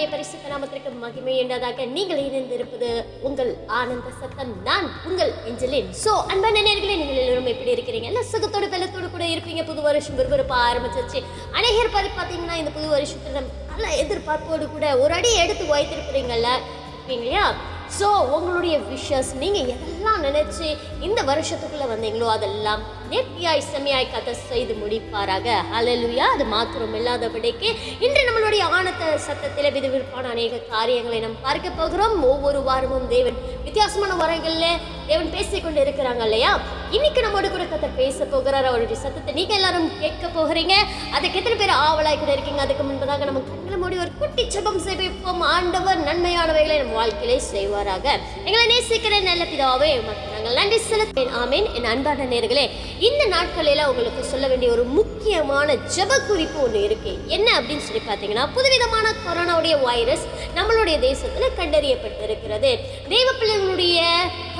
கர்த்தருடைய பரிசுத்த நாமத்திற்கு மகிமை என்றதாக நீங்கள் இணைந்திருப்பது உங்கள் ஆனந்த சத்தம். நான் உங்கள் எஞ்சலின் சோ அன்பான நேர்களே நீங்கள் எல்லோரும் எப்படி இருக்கிறீங்க? எல்லாம் சுகத்தோடு பெலத்தோடு கூட இருப்பீங்க. புது வருஷம் விறுவிறுப்பாக ஆரம்பிச்சிருச்சு. அநேகர் பாரு பார்த்தீங்கன்னா இந்த புது வருஷத்துல நல்ல எதிர்பார்ப்போடு கூட ஒரு அடி எடுத்து வைத்திருக்கிறீங்கல்ல இல்லையா ஸோ உங்களுடைய விஷஸ் நீங்கள் எதெல்லாம் நினச்சி இந்த வருஷத்துக்குள்ளே வந்தீங்களோ அதெல்லாம் நேர்த்தியாய் செம்மையாய் கதை செய்து முடிப்பாராக. அலலுயா அது மாத்திரம் இல்லாதபடிக்கு இன்று நம்மளுடைய ஆனந்த சத்தத்தில் விதவிற்பான அநேக காரியங்களை நாம் பார்க்க போகிறோம். ஒவ்வொரு வாரமும் தேவன் வித்தியாசமான வரங்களில் தேவன் பேசிக்கொண்டு இருக்கிறாங்க இல்லையா? இன்னைக்கு நம்மோட கூட கதை பேச போகிறார். அவருடைய சத்தத்தை நீங்கள் எல்லாரும் கேட்க போகிறீங்க. அதுக்கு எத்தனை பேர் ஆவலாய் கூட இருக்கீங்க? அதுக்கு முன்பதாக நம்ம கண்களை மூடி ஒரு குட்டி சபம் செய்வோம். ஆண்டவர் நன்மையானவைகளை நம் வாழ்க்கையிலே செய்வாராக. எங்களை நேசிக்கிற நல்ல பிதாவே மக்கள் நாங்கள் நன்றி செலுத்தேன் ஆமேன். என் அன்பான நேர்களே இந்த நாட்களில் உங்களுக்கு சொல்ல வேண்டிய ஒரு முக்கியமான ஜெப குறிப்பு ஒன்று இருக்கு. என்ன அப்படின்னு சொல்லி பார்த்தீங்கன்னா புதுவிதமான கொரோனாவுடைய வைரஸ் நம்மளுடைய தேசத்தில் கண்டறியப்பட்டிருக்கிறது. தெய்வ பிள்ளைகளுடைய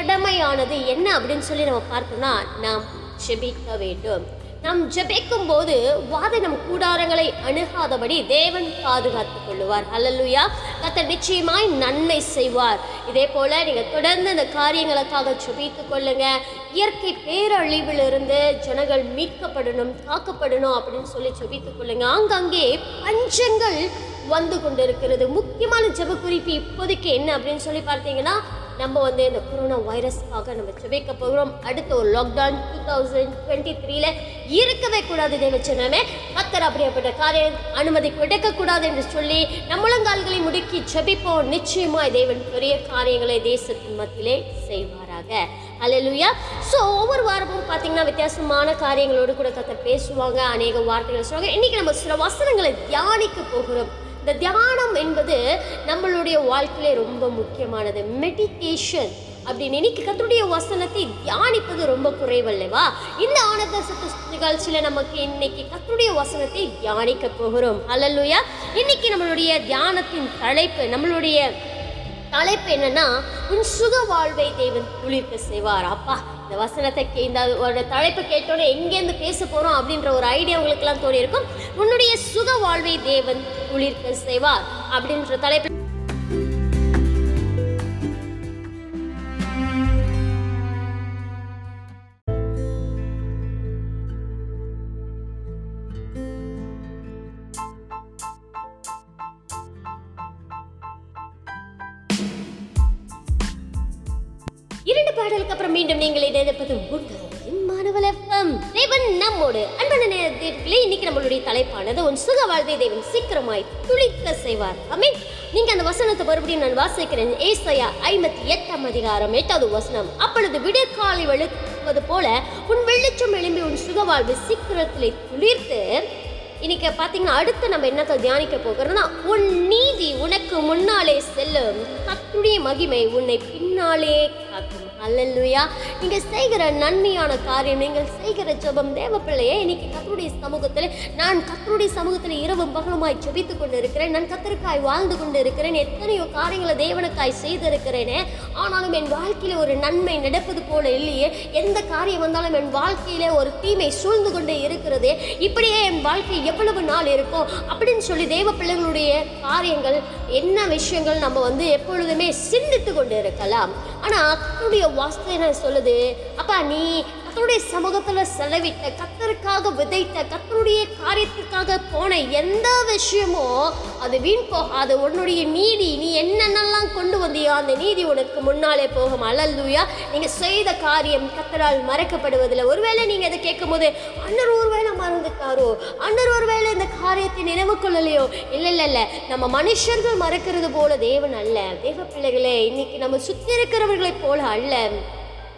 கடமையானது என்ன அப்படின்னு சொல்லி நம்ம பார்த்தோம்னா நாம் ஜெபிக்க வேண்டும். நாம் ஜெபிக்கும் போது வாதை நம் கூடாரங்களை அணுகாதபடி தேவன் பாதுகாத்துக் கொள்ளுவார். அல்லலுயா கத்த நிச்சயமாய் நன்மை செய்வார். இதே போல நீங்க தொடர்ந்து அந்த காரியங்களுக்காக ஜெபித்துக் கொள்ளுங்க. இயற்கை பேரழிவிலிருந்து ஜனங்கள் மீட்கப்படணும் காக்கப்படணும் அப்படின்னு சொல்லி ஜெபித்துக் கொள்ளுங்க. ஆங்காங்கே பஞ்சங்கள் வந்து கொண்டிருக்கிறது. முக்கியமான ஜெப குறிப்பு இப்போதைக்கு என்ன அப்படின்னு சொல்லி பார்த்தீங்கன்னா நம்ம வந்து இந்த கொரோனா வைரஸ்க்காக நம்ம ஜெபிக்க போகிறோம். அடுத்த ஒரு லாக்டவுன் டூ தௌசண்ட் டுவெண்ட்டி த்ரீல இருக்கவே கூடாது தேவச்சனமே கத்தர் அப்படிப்பட்ட காரியம் அனுமதி கொடுக்கக்கூடாது என்று சொல்லி நம்மளங்கால்களை முடுக்கி ஜெபிப்போம். நிச்சயமாக தேவன் பெரிய காரியங்களை தேசத்தின் மத்தியிலே செய்வாராக. அல்லேலூயா ஸோ ஒவ்வொரு வாரமும் பார்த்தீங்கன்னா வித்தியாசமான காரியங்களோடு கூட கத்தர் பேசுவாங்க. அநேக வார்த்தைகள் சொல்லுவாங்க இன்றைக்கி நம்ம சில வசனங்களை தியானிக்க போகிறோம். இந்த தியானம் என்பது நம்மளுடைய வாழ்க்கையிலே ரொம்ப முக்கியமானது. மெடிடேஷன் அப்படின்னு இன்னைக்கு கத்தருடைய வசனத்தை தியானிப்பது ரொம்ப குறைவல்லவா? இந்த ஆனந்த சத்து நிகழ்ச்சியில் நமக்கு இன்னைக்கு கத்தருடைய வசனத்தை தியானிக்க போகிறோம். அல்லல்லுயா இன்னைக்கு நம்மளுடைய தியானத்தின் தலைப்பு நம்மளுடைய தலைப்பு என்னன்னா உன் சுக வாழ்வை தேவன் துளிர்க்க செய்வார். அப்பா இந்த வசனத்தை இந்த ஒரு தலைப்பு கேட்டோன்னே எங்கேருந்து பேச போகிறோம் அப்படின்ற ஒரு ஐடியா உங்களுக்குலாம் தோணி இருக்கும் உன்னுடைய சுக வாழ்வை தேவன் குளிர்க்க செய்வார் அப்படின்ற தலைப்பு பாடலுக்கு அப்புறம் மீண்டும் நீங்கள் இணைப்பது உங்கள் மாணவல் எஃப்எம். தேவன் நம்மோடு அன்பான நேரத்திலே இன்னைக்கு நம்மளுடைய தலைப்பானது உன் சுக வாழ்வை தேவன் சீக்கிரமாய் துளிக்க செய்வார். ஆமென். நீங்க அந்த வசனத்தை மறுபடியும் நான் வாசிக்கிறேன். ஏசையா ஐம்பத்தி எட்டாம் அதிகாரம் எட்டாவது வசனம். அப்பொழுது விடியற்காலை வெளுப்பது போல உன் வெளிச்சம் எழும்பி உன் சுக வாழ்வை சீக்கிரத்தில் துளிர்த்து. இன்னைக்கு பார்த்தீங்கன்னா அடுத்து நம்ம என்னத்தை தியானிக்க போகிறோம்னா உன் நீதி உனக்கு முன்னாலே செல்லும். கத்துடைய மகிமை உன்னை பின்னாலே காக்கும். அல்லா நீங்கள் செய்கிற நன்மையான காரியம் நீங்கள் செய்கிற ஜெபம் தேவ பிள்ளையே இன்னைக்கு கத்தருடைய சமூகத்தில் நான் கத்தருடைய சமூகத்தில் இரவும் பகலுமாய் ஜபித்து கொண்டு இருக்கிறேன் நான் கத்தருக்காய் வாழ்ந்து கொண்டு இருக்கிறேன் எத்தனையோ காரியங்களை தேவனுக்காய் செய்திருக்கிறேனே. ஆனாலும் என் வாழ்க்கையில் ஒரு நன்மை நடப்பது போல இல்லையே. எந்த காரியம் வந்தாலும் என் வாழ்க்கையில ஒரு தீமை சூழ்ந்து கொண்டே இருக்கிறதே. இப்படியே என் வாழ்க்கை எவ்வளவு நாள் இருக்கும்? அப்படின்னு சொல்லி தேவ பிள்ளைகளுடைய காரியங்கள் என்ன விஷயங்கள் நம்ம வந்து எப்பொழுதுமே சிந்தித்து கொண்டு இருக்கலாம் ஆனால் அத்தனுடைய வாஸ்து என்ன சொல்லுது அப்பா நீ கத்தருடைய சமூகத்தில் செலவிட்ட கத்தருக்காக விதைத்த கத்தருடைய காரியத்துக்காக போன எந்த விஷயமோ அது வீண் போகாது உன்னுடைய நீதி. நீ என்னென்னலாம் கொண்டு வந்தியோ அந்த நீதி உனக்கு முன்னாலே போகும். அல்லல்லுயா. நீங்கள் செய்த காரியம் கத்தரால் மறைக்கப்படுவதில்லை. ஒருவேளை நீங்கள் அதை கேட்கும்போது அண்ணர் ஒருவேளை மறந்துட்டாரோ? அண்ணர் ஒருவேளை இந்த காரியத்தை நினைவு கொள்ளலையோ? இல்லை இல்லை இல்லை. நம்ம மனுஷர்கள் மறக்கிறது போல தேவன் அல்ல. தேவ பிள்ளைகளே இன்னைக்கு நம்ம சுற்றி இருக்கிறவர்களைப் போல அல்ல.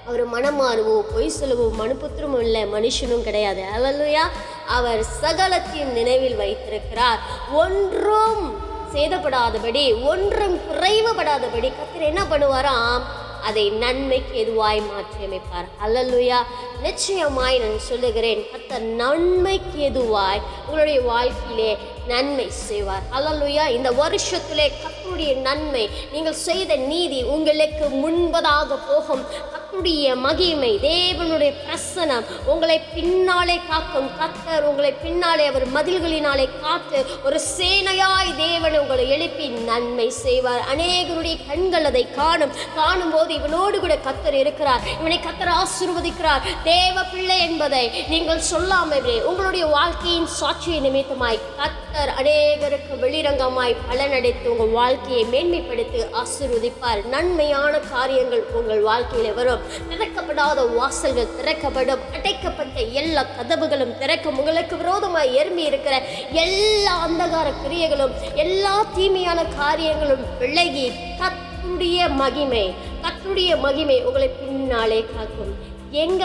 அவர் மனம் மாறுவோ பொய் சொல்லவோ மனுபுத்திரமும் இல்லை மனுஷனும் கிடையாது. அவல்லையா அவர் சகலத்தையும் நினைவில் வைத்திருக்கிறார். ஒன்றும் சேதப்படாதபடி ஒன்றும் குறைவுபடாதபடி கத்திர என்ன பண்ணுவாராம்? அதை நன்மைக்கு எதுவாய் மாற்றியமைப்பார். அல்லல்லுயா நிச்சயமாய் நான் சொல்லுகிறேன் கத்தர் நன்மைக்கு எதுவாய் உங்களுடைய வாழ்க்கையிலே நன்மை செய்வார். அல்லல்லுயா இந்த வருஷத்திலே கத்தருடைய நன்மை நீங்கள் செய்த நீதி உங்களுக்கு முன்பதாக போகும். கர்த்தருடைய மகிமை தேவனுடைய பிரசனம் உங்களை பின்னாலே காக்கும். கர்த்தர் உங்களை பின்னாலே அவர் மதில்களினாலே காத்து ஒரு சேனையாய் தேவன் உங்களை எழுப்பி நன்மை செய்வார். அநேகருடைய கண்கள் அதை காணும். காணும் போது இவனோடு கூட கத்தர் இருக்கிறார். இவனை கத்தர் ஆசிர்வதிக்கிறார். தேவ பிள்ளை என்பதை நீங்கள் சொல்லாமலே உங்களுடைய வாழ்க்கையின் சாட்சியை நிமித்தமாய் கர்த்தர் அநேகருக்கு வெளிரங்கமாய் பலனடைத்து உங்கள் வாழ்க்கையை மேன்மைப்படுத்தி ஆசீர்வதிப்பார். நன்மையான காரியங்கள் உங்கள் வாழ்க்கையில் வரும். திறக்கப்படாத வாசல்கள் திறக்கப்படும். அடைக்கப்பட்ட எல்லா கதவுகளும் திறக்கும். உங்களுக்கு விரோதமாக எருமி இருக்கிற எல்லா அந்தகார கிரியைகளும் எல்லா தீமையான காரியங்களும் விலகி கத்துடைய மகிமை கத்துடைய மகிமை உங்களை பின்னாலே காக்கும். எங்க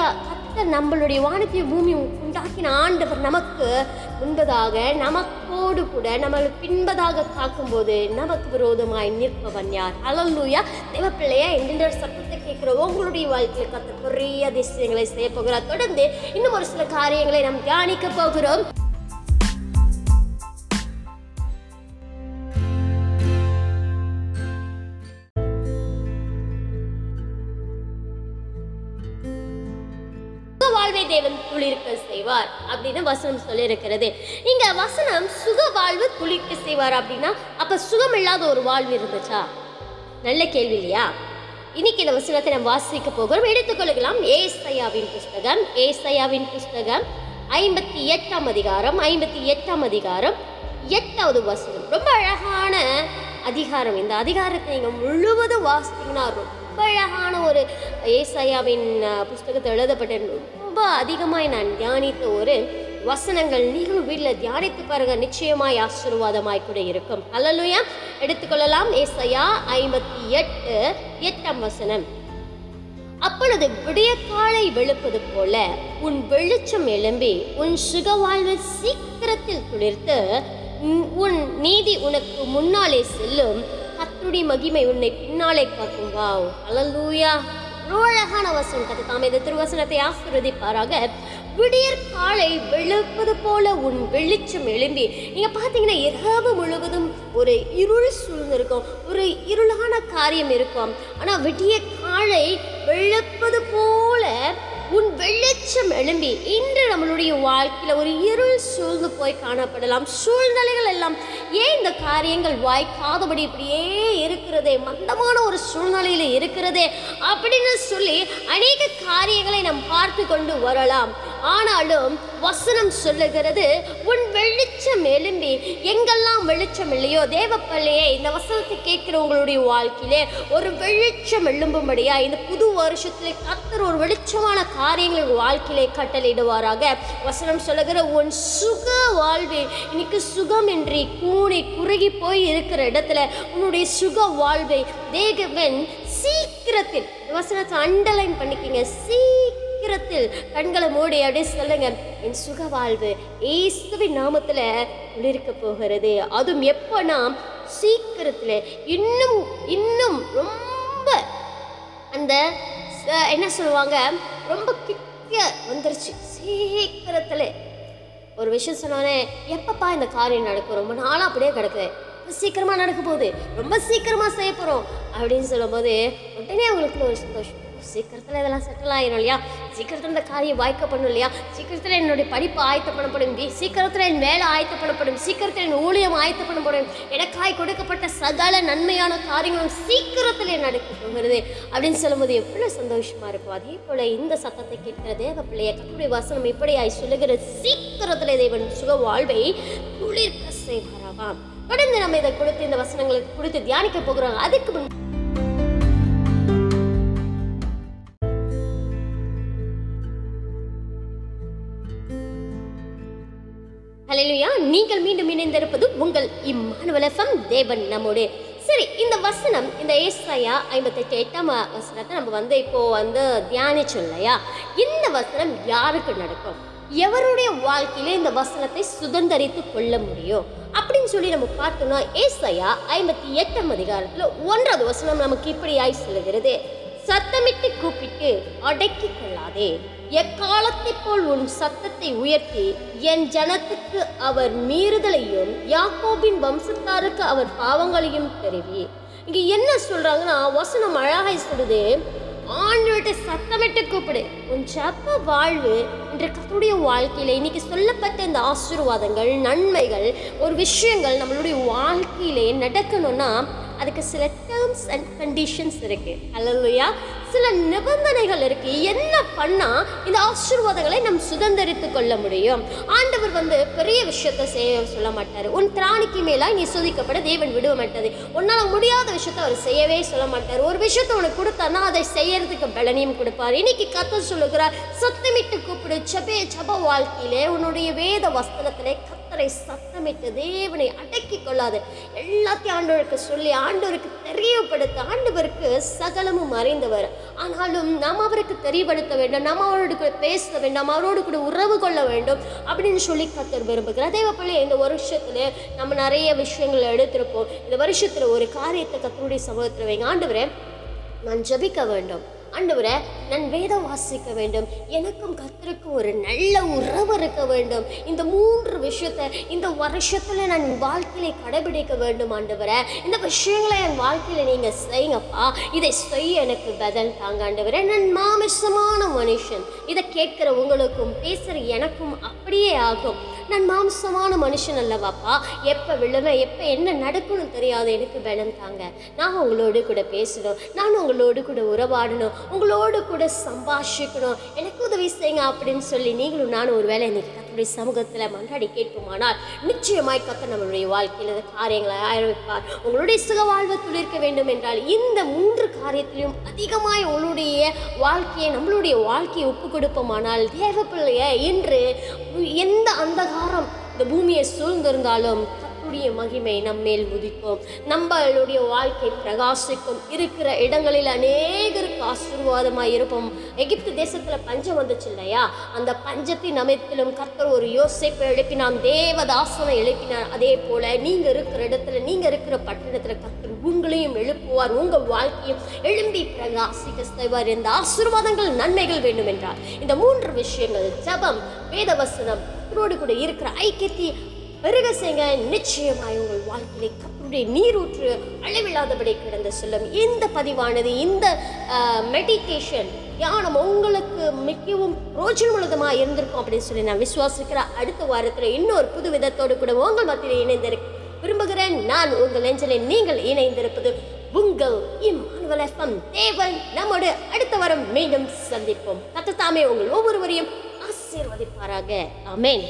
நம்மளுடைய வானத்தையும் பூமி உண்டாக்கின ஆண்டவர் நமக்கு முன்பதாக நமக்கோடு கூட நம்மளை பின்பதாக காக்கும்போது நமக்கு விரோதமாய் நிற்பவன் யார்? அலல்லூயா தேவப்பிள்ளையா என்கின்ற சத்தத்தை கேட்கிற உங்களுடைய வாழ்க்கையில் கத்த பெரிய அதிசயங்களை செய்ய போகிறார். தொடர்ந்து இன்னும் ஒரு சில காரியங்களை நாம் தியானிக்க போகிறோம். செய்வார் அப்படின்னு வசனம் சொல்லியிருக்கிறது. இங்கே வசனம் சுக வாழ்வு துளிர்க்க செய்வார் அப்படின்னா அப்போ சுகம் இல்லாத ஒரு வாழ்வு இருந்துச்சா? நல்ல கேள்வி இல்லையா? இன்னைக்கு இந்த வசனத்தை நம்ம வாசிக்க போகிறோம். எடுத்துக்கொள்ளலாம் ஏசையாவின் புஸ்தகம். ஏசையாவின் புஸ்தகம் ஐம்பத்தி எட்டாம் அதிகாரம் ஐம்பத்தி எட்டாம் அதிகாரம் எட்டாவது வசனம். ரொம்ப அழகான அதிகாரம் இந்த அதிகாரத்தை நீங்கள் முழுவதும் வாசித்தீங்கன்னா ரொம்ப அழகான ஒரு ஏசையாவின் புஸ்தகத்தை எழுதப்பட்ட ரொம்ப அதிகமாய் நான் தியானித்த ஒரு வசனங்கள் நீங்களும் வீட்டில் தியானித்து பாருங்க. நிச்சயமாய் ஆசீர்வாதமாய் கூட இருக்கும். அல்லலுயா. எடுத்துக்கொள்ளலாம். ஏசையா ஐம்பத்தி எட்டு எட்டாம் வசனம். அப்பொழுது விடியற்காலை வெளுப்பது போல உன் வெளிச்சம் எழும்பி உன் சுக வாழ்வு சீக்கிரத்தில் துளிர்த்து உன்- நீதி உனக்கு முன்னாலே செல்லும். கத்துடி மகிமை உன்னை பின்னாலே காக்கும். வாவ். அல்லூயா அழகான வசனம் கத்து இந்த திருவசனத்தை ஆசிர்வதிப்பாராக. விடியற் காலை வெளுப்பது போல உன் வெளிச்சம் எழும்பி. நீங்க பார்த்தீங்கன்னா இரவு முழுவதும் ஒரு இருள் சூழ்ந்திருக்கும் ஒரு இருளான காரியம் இருக்கும். ஆனா விடிய காலை வெளுப்பது போல உன் வெளிச்சம் எழும்பி இன்று நம்மளுடைய வாழ்க்கையில் ஒரு இருள் சூழ்ந்து போய் காணப்படலாம். சூழ்நிலைகள் எல்லாம் ஏன் இந்த காரியங்கள் வாய்க்காதபடி இப்படியே இருக்கிறதே? மந்தமான ஒரு சூழ்நிலையில் இருக்கிறதே அப்படின்னு சொல்லி அநேக காரியங்களை நாம் பார்த்து கொண்டு வரலாம். ஆனாலும் வசனம் சொல்லுகிறது உன் வெளிச்சம் எழும்பி எங்கெல்லாம் வெளிச்சம் இல்லையோ தேவப்பள்ளியே இந்த வசனத்தை கேட்கிற உங்களுடைய வாழ்க்கையிலே ஒரு வெளிச்சம் எழும்பும்படியா இந்த புது வருஷத்திலே கத்தர் ஒரு வெளிச்சமான காரியங்கள் உங்கள் வாழ்க்கையிலே கட்டளையிடுவாராக. வசனம் சொல்லுகிற உன் சுக வாழ்வில் இன்னைக்கு சுகமின்றி கூணி குறுகி போய் இருக்கிற இடத்துல உன்னுடைய சுக வாழ்வை தேகவன் சீக்கிரத்தில் வசனத்தை அண்டர்லைன் பண்ணிக்கிங்க சீக்கிரத்தில் கண்களை மூடி அப்படியே சொல்லுங்க. என் சுக வாழ்வு ஏசுவின் நாமத்தில் குளிர்க்க போகிறது. அதுவும் எப்போனா சீக்கிரத்தில் இன்னும் இன்னும் ரொம்ப அந்த என்ன சொல்லுவாங்க? ரொம்ப கிட்ட வந்துருச்சு. சீக்கிரத்தில். ஒரு விஷயம் சொன்னோன்னே எப்பப்பா இந்த காரியம் நடக்கும்? ரொம்ப நாளாக அப்படியே கிடக்குது சீக்கிரமாக நடக்க போகுது. ரொம்ப சீக்கிரமாக செய்ய போகிறோம் அப்படின்னு சொல்லும்போது உடனே அவங்களுக்குள்ள ஒரு சந்தோஷம். சீக்கிரத்தில் இதெல்லாம் செட்டில் ஆகிடும் இல்லையா? சீக்கிரத்தில் இந்த காரியம் வாய்க்க பண்ணும் இல்லையா? சீக்கிரத்தில் என்னுடைய படிப்பு ஆயத்தப்படப்படும் வி- சீக்கிரத்தில் என் வேலை ஆயத்தப்படப்படும் சீக்கிரத்தில் என் ஊழியம் ஆயத்தப்படப்படும் எனக்காய் கொடுக்கப்பட்ட சகல நன்மையான காரியங்களும் சீக்கிரத்தில் நடக்க போகிறது. அப்படின்னு சொல்லும்போது எவ்வளோ சந்தோஷமாக இருக்கும். அதே போல் இந்த சத்தத்தை கேட்கிற தேவ பிள்ளைய கத்துடைய வசனம் இப்படியாய் சொல்லுகிற சீக்கிரத்தில் தேவன் சுக வாழ்வை குளிர்க்க செய்வாராவாம் தொடர்ந்து நம்ம இதை கொடுத்து இந்த வசனங்களை கொடுத்து தியானிக்க போகிறோம். அதுக்கு முன் ஹalleluya. நீங்கள் மீண்டும் இணைந்திருப்பது உங்கள் இம்மானுவல் தேவன் நம்மோடு. சரி இந்த வசனம் இந்த ஏசாயா ஐம்பத்தெட்டு எட்டாம் வசனத்தை நம்ம வந்து இப்போ வந்து தியானிச்சோம் இல்லையா? இந்த வசனம் யாருக்கு நடக்கும்? எவருடைய வாழ்க்கையில இந்த வசனத்தை சுதந்தரித்து கொள்ள முடியும்? அப்படின்னு சொல்லி நம்ம பார்த்தோம்னா ஏசாயா ஐம்பத்தி எட்டாம் அதிகாரத்தில் ஒன்றாவது வசனம் நமக்கு இப்படியாய் சொல்லுகிறது. சத்தமிட்டு கூப்பிட்டு அடக்கிக் கொள்ளாதே. எக்காலத்தைப் போல் உன் சத்தத்தை உயர்த்தி என் ஜனத்துக்கு அவர் மீறுதலையும் யாக்கோபின் வம்சத்தாருக்கு அவர் பாவங்களையும் தெரிவி. இங்கே என்ன சொல்கிறாங்கன்னா வசனம் அழகாய் சொல்லுது. ஆண்டவர்கிட்ட சத்தமிட்டு கூப்பிடு. உன் ஜப்ப வாழ்வு இன்று கத்துடைய வாழ்க்கையில் இன்றைக்கி சொல்லப்பட்ட இந்த ஆசீர்வாதங்கள் நன்மைகள் ஒரு விஷயங்கள் நம்மளுடைய வாழ்க்கையிலே நடக்கணும்னா அதுக்கு சில டேர்ம்ஸ் அண்ட் கண்டிஷன்ஸ் இருக்கு. அல்லையா சில நிபந்தனைகள் இருக்கு. என்ன பண்ணா இந்த ஆசீர்வாதங்களை நம் சுதந்திரித்து கொள்ள முடியும்? ஆண்டவர் வந்து பெரிய விஷயத்தை செய்ய சொல்ல மாட்டாரு. உன் திராணிக்கு மேல நீ சுதிக்கப்பட தேவன் விடுவ மாட்டாது உன்னால முடியாத விஷயத்தை அவர் செய்யவே சொல்ல மாட்டார். ஒரு விஷயத்தை உனக்கு கொடுத்தானா அதை செய்யறதுக்கு பலனையும் கொடுப்பார். இன்னைக்கு கத்த சொல்லுகிறார் சத்தமிட்டு கூப்பிடு. செபே செப வாழ்க்கையிலே உன்னுடைய வேத வஸ்திரத்திலே கத்தரை சத்தமிட்டு தேவனை அடக்கி கொள்ளாது. எல்லாத்தையும் ஆண்டவருக்கு சொல்லி ஆண்டவருக்கு தெரிய தெரியப்படுத்த ஆண்டவருக்கு சகலமும் அறிந்தவர். ஆனாலும் நாம் அவருக்கு தெரியப்படுத்த வேண்டும் நாம் அவரோடு கூட பேச வேண்டும் அவரோடு கூட உறவு கொள்ள வேண்டும் அப்படின்னு சொல்லி கத்தர் விரும்புகிறார். அதே போல இந்த வருஷத்துல நம்ம நிறைய விஷயங்களை எடுத்திருப்போம். இந்த வருஷத்தில் ஒரு காரியத்தை கத்தருடைய சமூகத்தில் வைங்க. ஆண்டவரே நான் ஜபிக்க வேண்டும். ஆண்டவரை நான் வேதம் வாசிக்க வேண்டும். எனக்கும் கர்த்தருக்கும் ஒரு நல்ல உறவு இருக்க வேண்டும். இந்த மூன்று விஷயத்தை இந்த வருஷத்தில் நான் வாழ்க்கையில கடைபிடிக்க வேண்டும் ஆண்டவரை. இந்த விஷயங்களை என் வாழ்க்கையில் நீங்கள் செய்யுங்கப்பா. இதை செய்ய எனக்கு பதில் தாங்க ஆண்டவரை. நான் மாமிசமான மனுஷன். இதை கேட்குற உங்களுக்கும் பேசுகிற எனக்கும் அப்படியே ஆகும். நான் மாம்சமான மனுஷன் அல்லவாப்பா. எப்போ விழுவேன் எப்போ என்ன நடக்கணும் தெரியாது எனக்கு பலம் தாங்க. நான் உங்களோடு கூட பேசணும். நான் உங்களோடு கூட உறவாடணும். உங்களோடு கூட சம்பாஷிக்கணும். எனக்கு உதவி செய்யுங்க அப்படின்னு சொல்லி நீங்களும் நானும் ஒரு வேலை இன்னைக்கு கத்தருடைய சமூகத்தில் மன்றாடி கேட்போமானால் நிச்சயமாய் கத்த நம்மளுடைய வாழ்க்கையில் காரியங்களை ஆரம்பிப்பார். உங்களுடைய சுக வாழ்வு துளிர்க்க வேண்டும் என்றால் இந்த மூன்று காரியத்திலும் அதிகமாய் உங்களுடைய வாழ்க்கையை நம்மளுடைய வாழ்க்கையை ஒப்பு கொடுப்போமானால் தேவ பிள்ளைய இன்று எந்த அந்தகாரம் இந்த பூமியை சூழ்ந்திருந்தாலும் கர்த்தருடைய மகிமை நம்மேல் உதிக்கும். நம்மளுடைய வாழ்க்கை பிரகாசிக்கும். இருக்கிற இடங்களில் அநேகருக்கு ஆசீர்வாதமாக இருப்போம். எகிப்து தேசத்தில் பஞ்சம் வந்துச்சு இல்லையா? அந்த பஞ்சத்தின் அமைப்பிலும் கர்த்தர் ஒரு யோசிப்பை எழுப்பினான் தேவதாசனை எழுப்பினார். அதே போல் நீங்கள் இருக்கிற இடத்துல நீங்கள் இருக்கிற பட்டணத்தில் கர்த்தர் உங்களையும் எழுப்புவார். உங்கள் வாழ்க்கையும் எழும்பி பிரகாசிக்க செய்வார். இந்த ஆசீர்வாதங்கள் நன்மைகள் வேண்டும் என்றார் இந்த மூன்று விஷயங்கள் ஜபம் வேதவசனம் கர்த்தரோடு கூட இருக்கிற ஐக்கியத்தை பெருக நிச்சயமாய் உங்கள் வாழ்க்கையிலே கப்பருடைய நீரூற்று அளவில்லாதபடி கிடந்து செல்லும். இந்த பதிவானது இந்த மெடிடேஷன் யானம் உங்களுக்கு மிகவும் பிரோஜனமுள்ளதுமாக இருந்திருக்கும் அப்படின்னு சொல்லி நான் விசுவாசிக்கிறேன் அடுத்த வாரத்தில் இன்னொரு புது விதத்தோடு கூட உங்கள் மத்தியில் இணைந்திருக்க விரும்புகிறேன். நான் உங்கள் நெஞ்சலில் நீங்கள் இணைந்திருப்பது உங்கள் இம்மானுவல் எஃப்எம் தேவன். நம்மோடு அடுத்த வாரம் மீண்டும் சந்திப்போம். கத்தத்தாமே உங்கள் ஒவ்வொருவரையும் ஆசீர்வதிப்பாராக. அமேன்